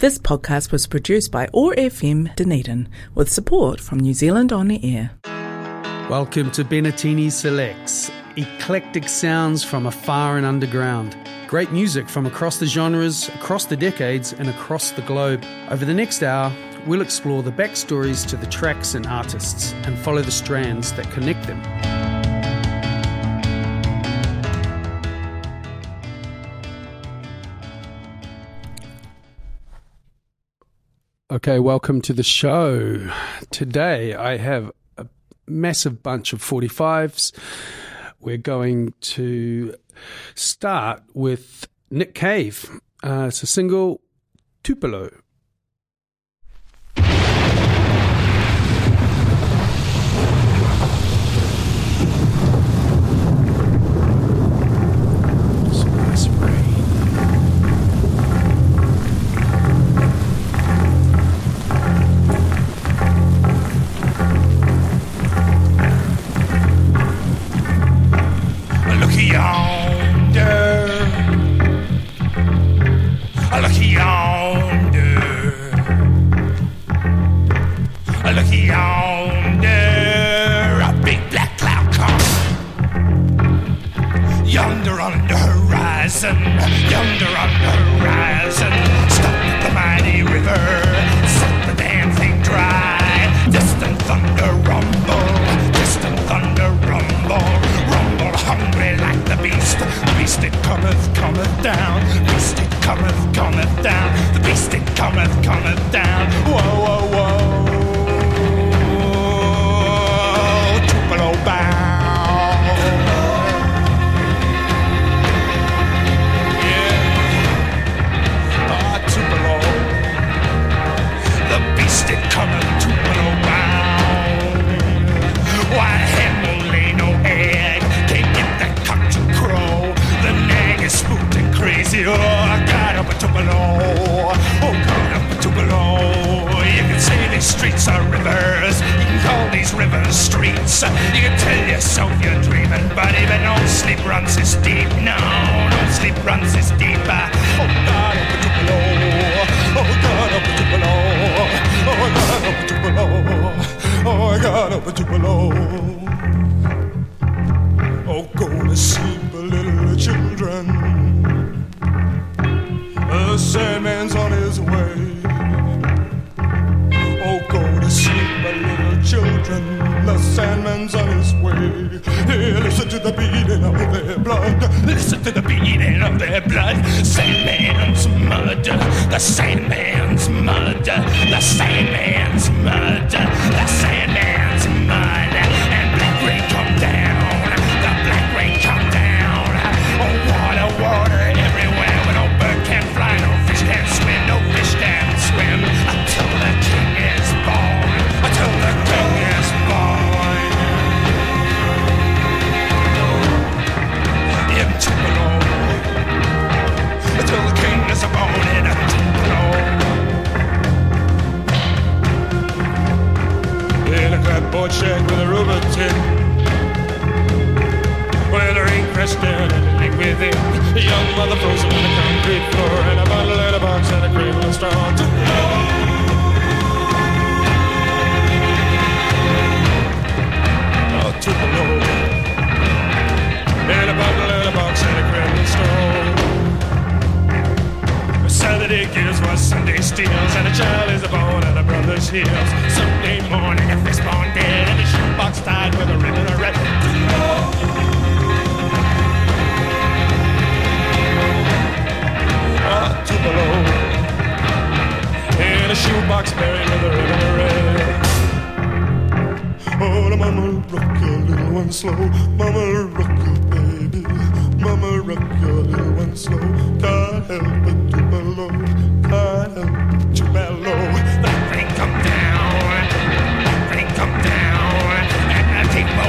This podcast was produced by OAR FM Dunedin with support from New Zealand On the Air. Welcome to Bennettini Selects, eclectic sounds from afar and underground. Great music from across the genres, across the decades, and across the globe. Over the next hour, we'll explore the backstories to the tracks and artists and follow the strands that connect them. Okay, welcome to the show. Today I have a massive bunch of 45s. We're going to start with Nick Cave. Uh, it's a single, Tupelo. Shack with a rubber tip. Well, the rain crashed down and leaked within. A young mother frozen on the concrete floor, and a bottle in a box and a cradle of straw. Oh, Tupelo. And a bottle in a box and a cradle of straw. Saturday gives what Sunday steals, and a child is born at a brother's heels. Tied with a ribbon of red. Ah, Tupelo. In a shoebox buried with a ribbon of red. Oh, mama rock your little one slow. Mama rock your baby. Mama rock your little one slow. God help it to below. God help it to below. The rain come down. The rain come down.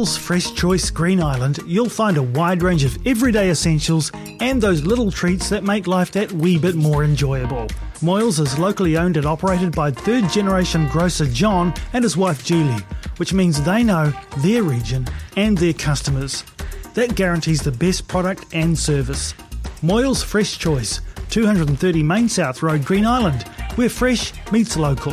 Moyles Fresh Choice Green Island, you'll find a wide range of everyday essentials and those little treats that make life that wee bit more enjoyable. Moyles is locally owned and operated by third generation grocer John and his wife Julie, which means they know their region and their customers. That guarantees the best product and service. Moyles Fresh Choice, 230 Main South Road, Green Island, where fresh meets local.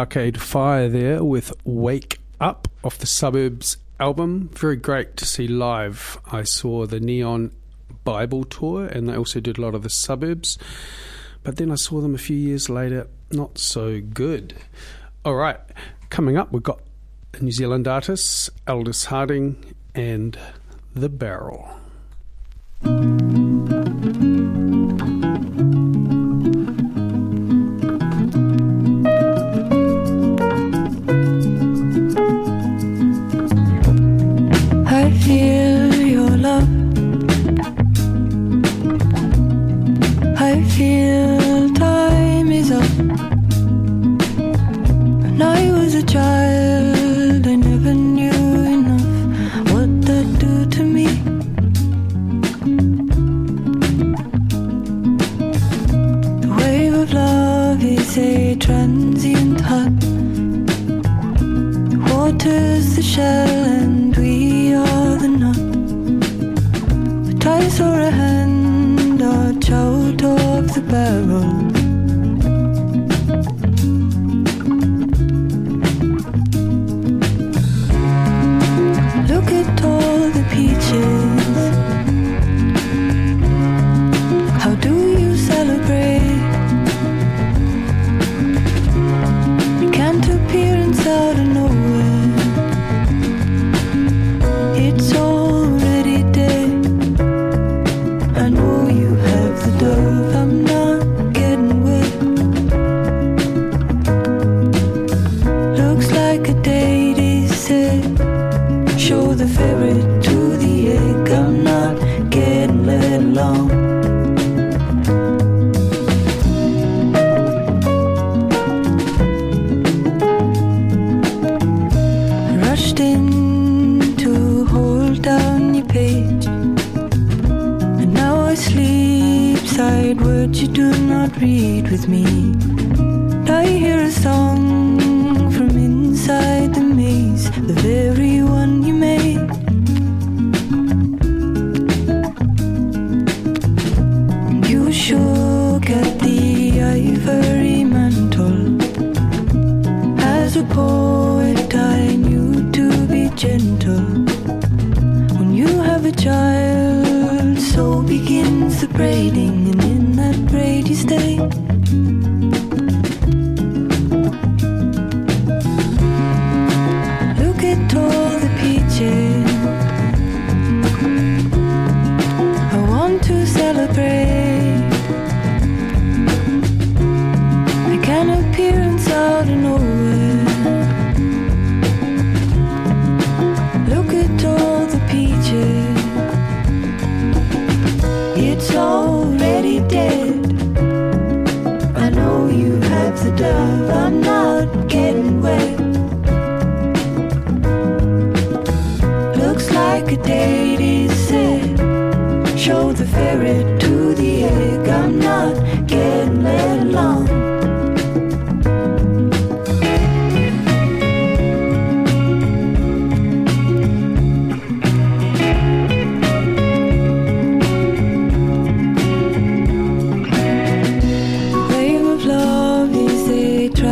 Arcade Fire there with Wake Up off the Suburbs album. Very great to see live. I saw the Neon Bible tour and they also did a lot of the suburbs. But then I saw them a few years later, not so good. All right, coming up, we've got New Zealand artists Aldous Harding and The Barrel.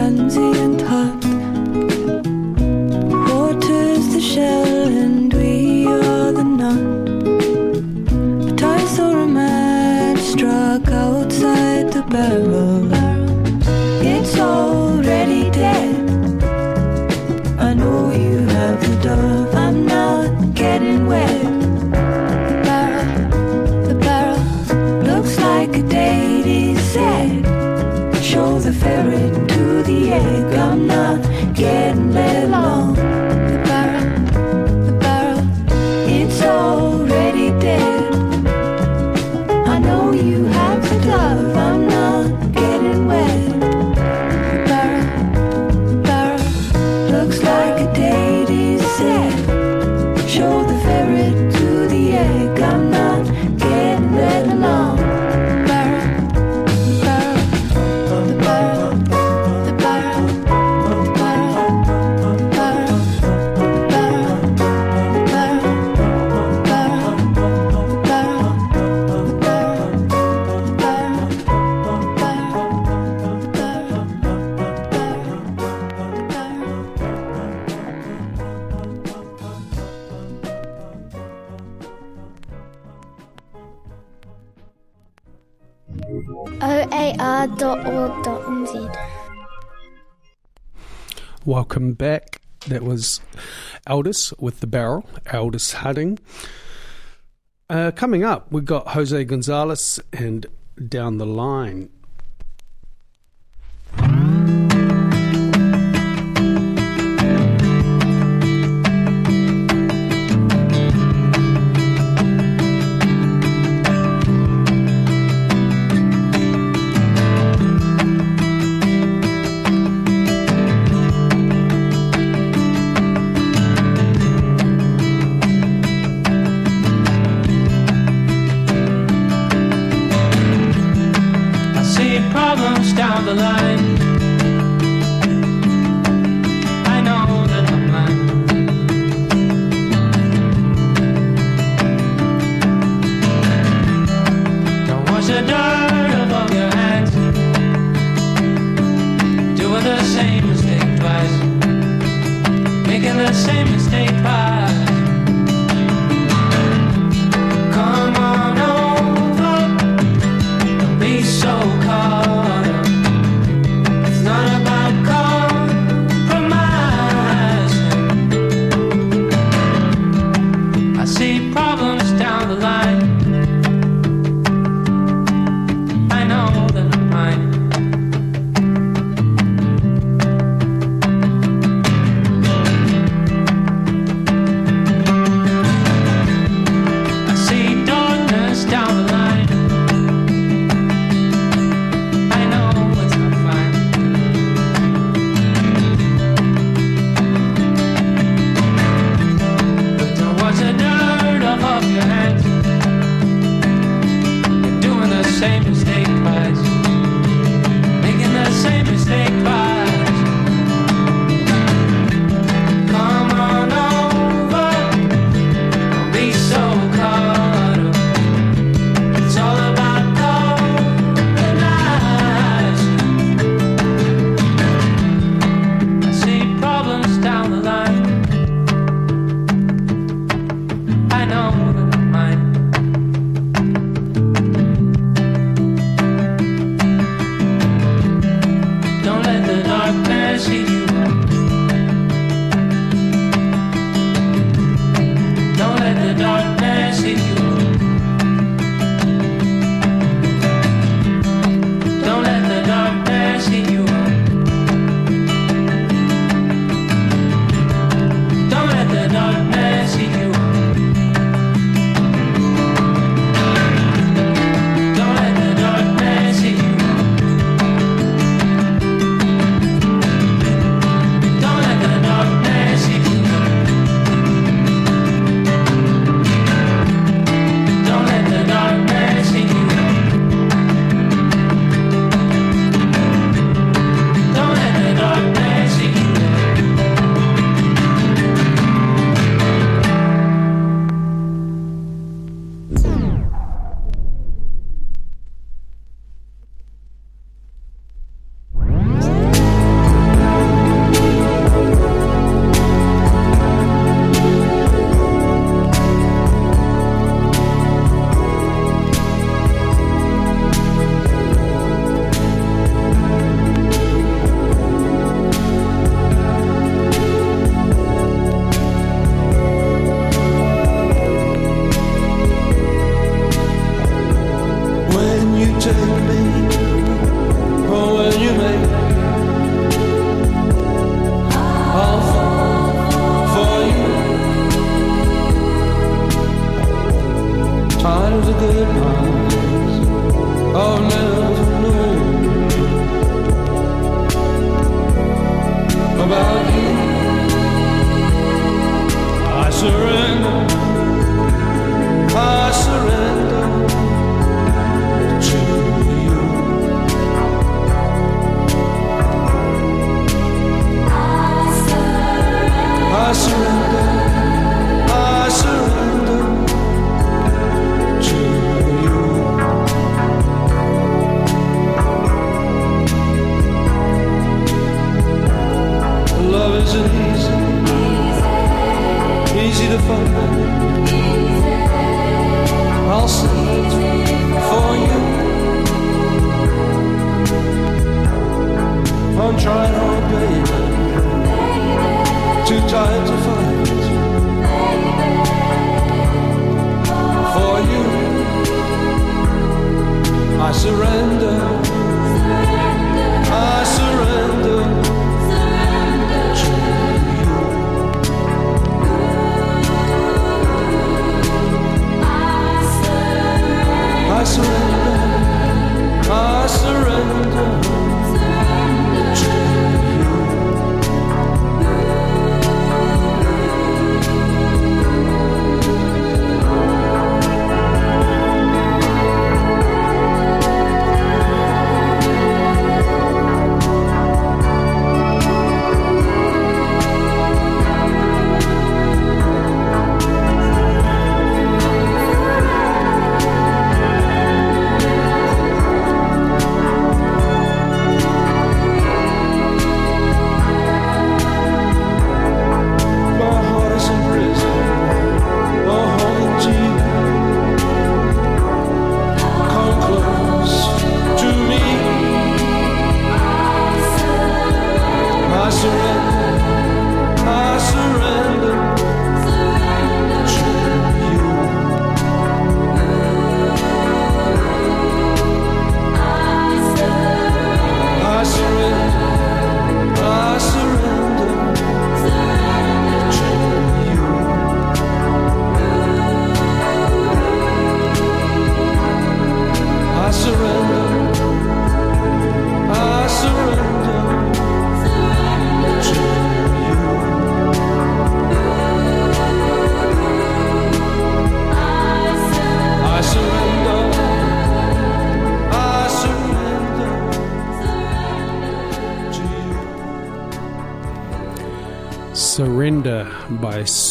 hands Aldous with the barrel, Aldous Harding. Uh, coming up, we've got Jose Gonzalez and Down the Line.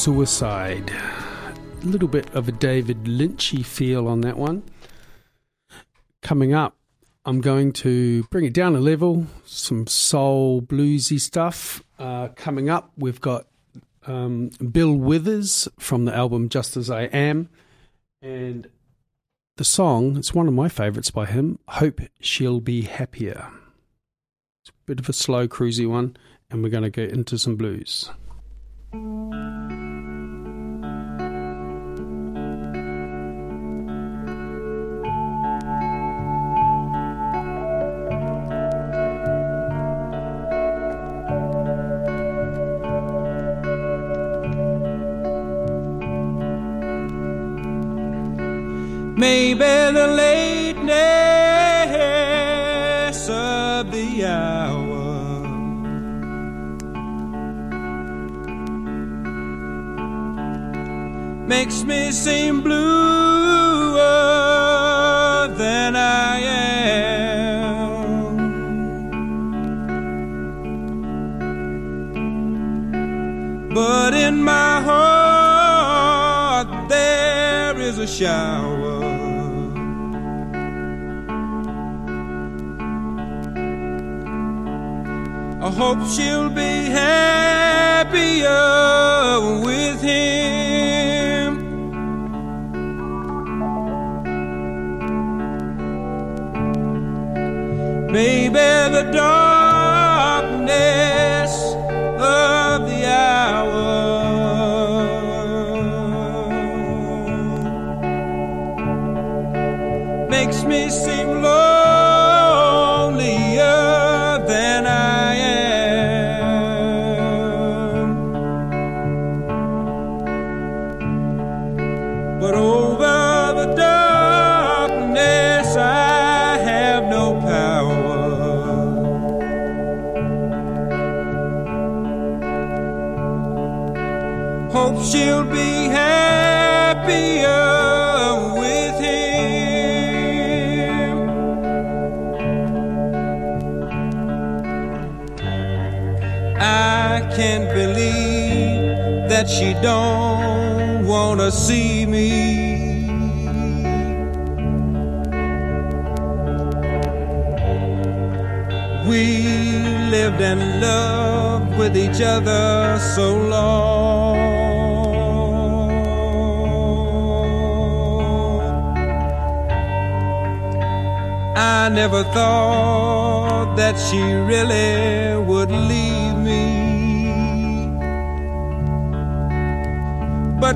Suicide. A little bit of a David Lynchy feel on that one. Coming up, I'm going to bring it down a level, some soul bluesy stuff. Uh, coming up, we've got um, Bill Withers from the album Just As I Am, and the song, it's one of my favourites by him, Hope She'll Be Happier. It's a bit of a slow, cruisy one, and we're going to get into some blues. Maybe the lateness of the hour makes me seem bluer than I am. But in my heart there is a shower. Hope she'll be happier with him. Maybe the darkness of the hour makes me seem that she don't wanna see me. We lived and loved with each other so long. I never thought that she really would leave.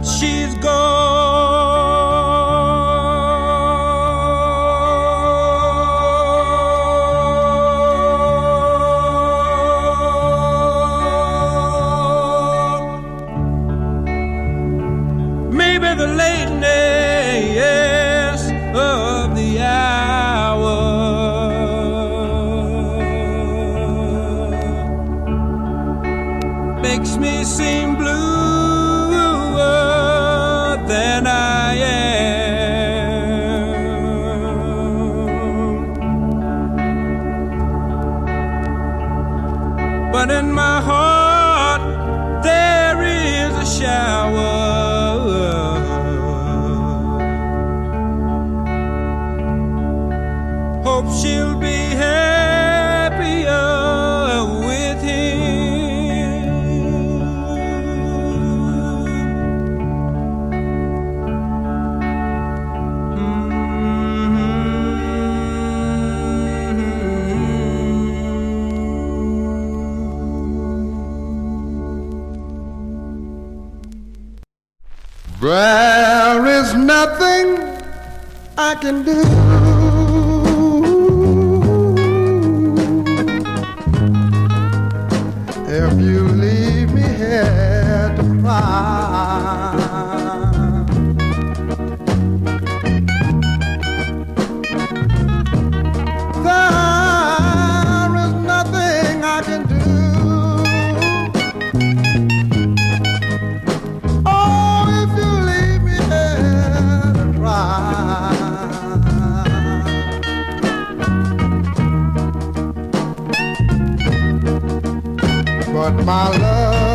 she's gone. but in my heart there is a shout. can do. my love.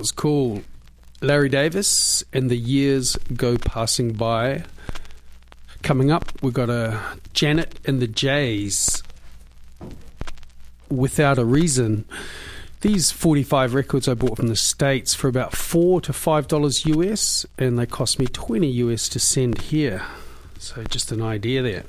was cool. Larry Davis and the years go passing by. Coming up, we've got a Janet and the Jays. Without a reason. These 45 records I bought from the States for about 4 to $5 US, and they cost me 20 US to send here. So, just an idea there.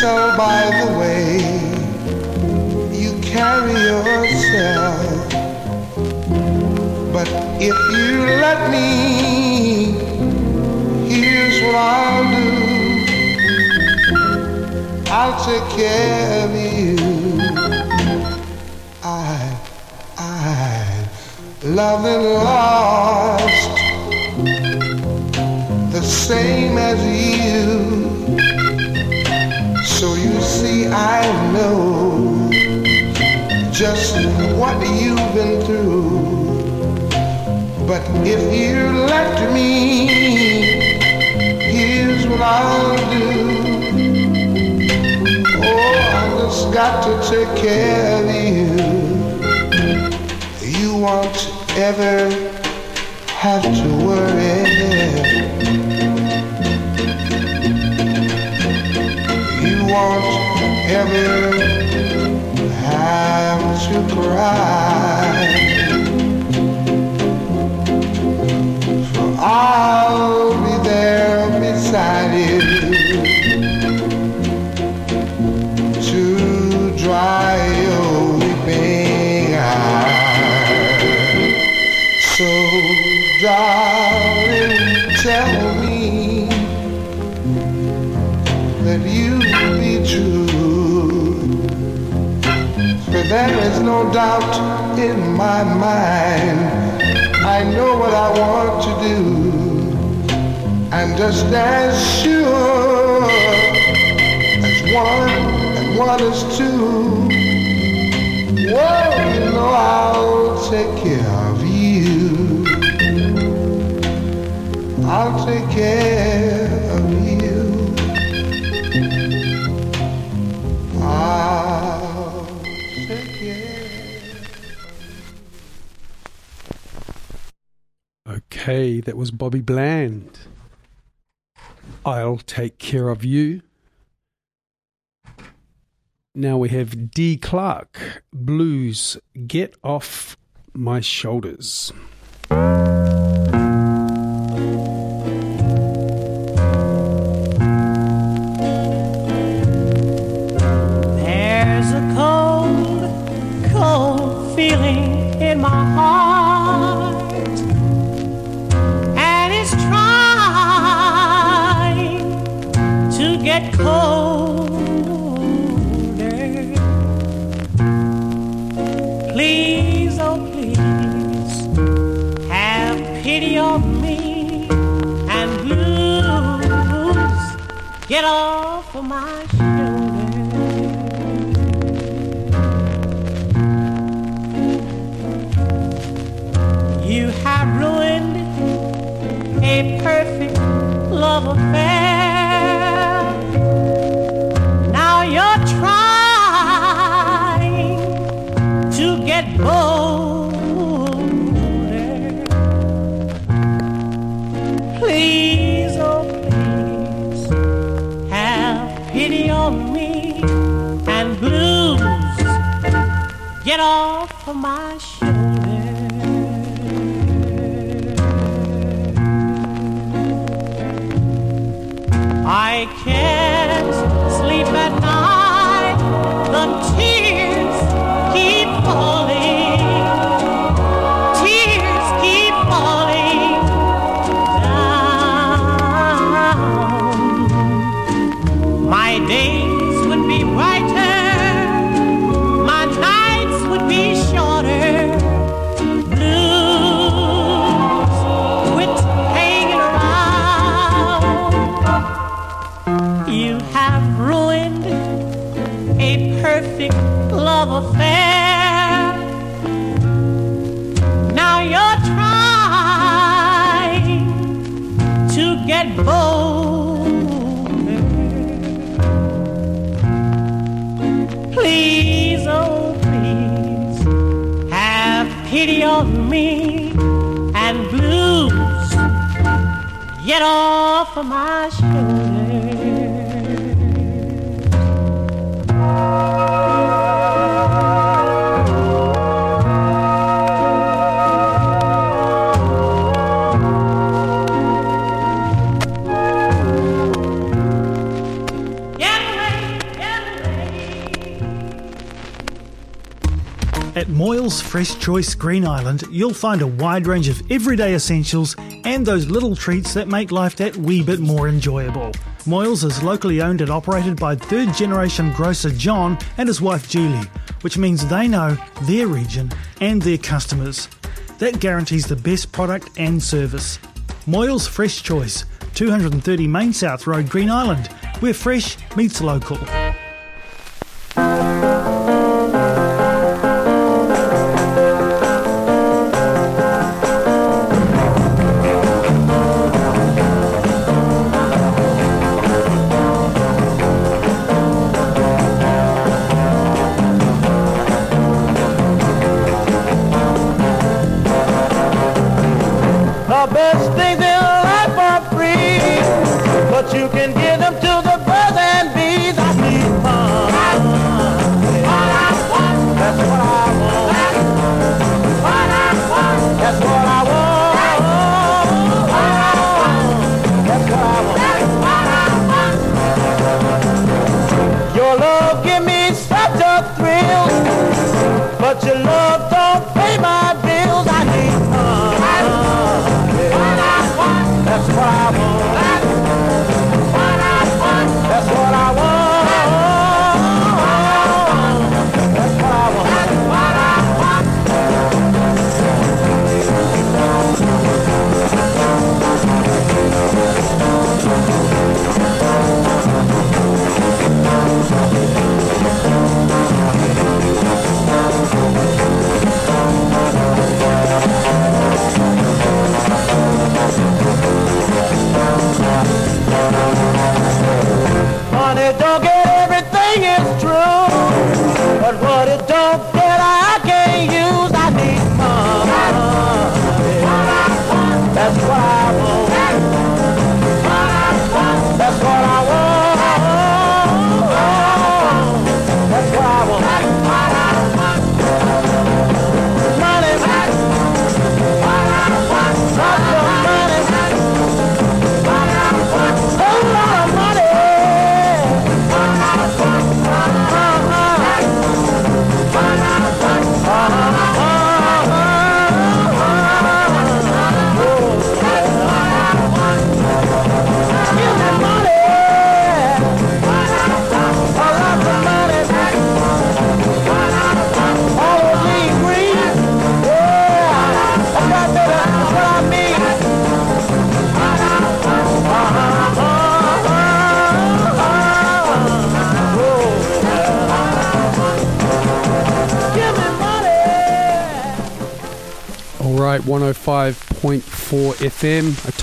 Tell by the way you carry yourself. But if you let me, here's what I'll do. I'll take care of you. I, I, love and lost the same as you. I know just what you've been through. But if you let me, here's what I'll do. Oh, I just got to take care of you. You won't ever have to worry. You won't ever have to cry. For I'll my mind. I know what I want to do. And just as sure as one and one is two. Whoa, you know I'll take care of you. I'll take care Okay, that was Bobby Bland. I'll take care of you. Now we have Dee Clark, Blues, Get Off My Shoulders. Get colder. Please, oh please, have pity on me and blues, get off of my shoulders. You have ruined a perfect get me and blues. Get off of my shoulder. At Moyles Fresh Choice Green Island, you'll find a wide range of everyday essentials and those little treats that make life that wee bit more enjoyable. Moyles is locally owned and operated by third generation grocer John and his wife Julie, which means they know their region and their customers. That guarantees the best product and service. Moyles Fresh Choice, 230 Main South Road, Green Island, where fresh meets local.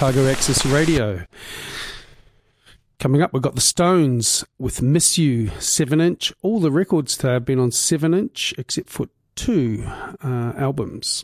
Otago Access Radio. Coming up, we've got the Stones with Miss You 7 inch. All the records today have been on 7 inch, except for two uh, albums.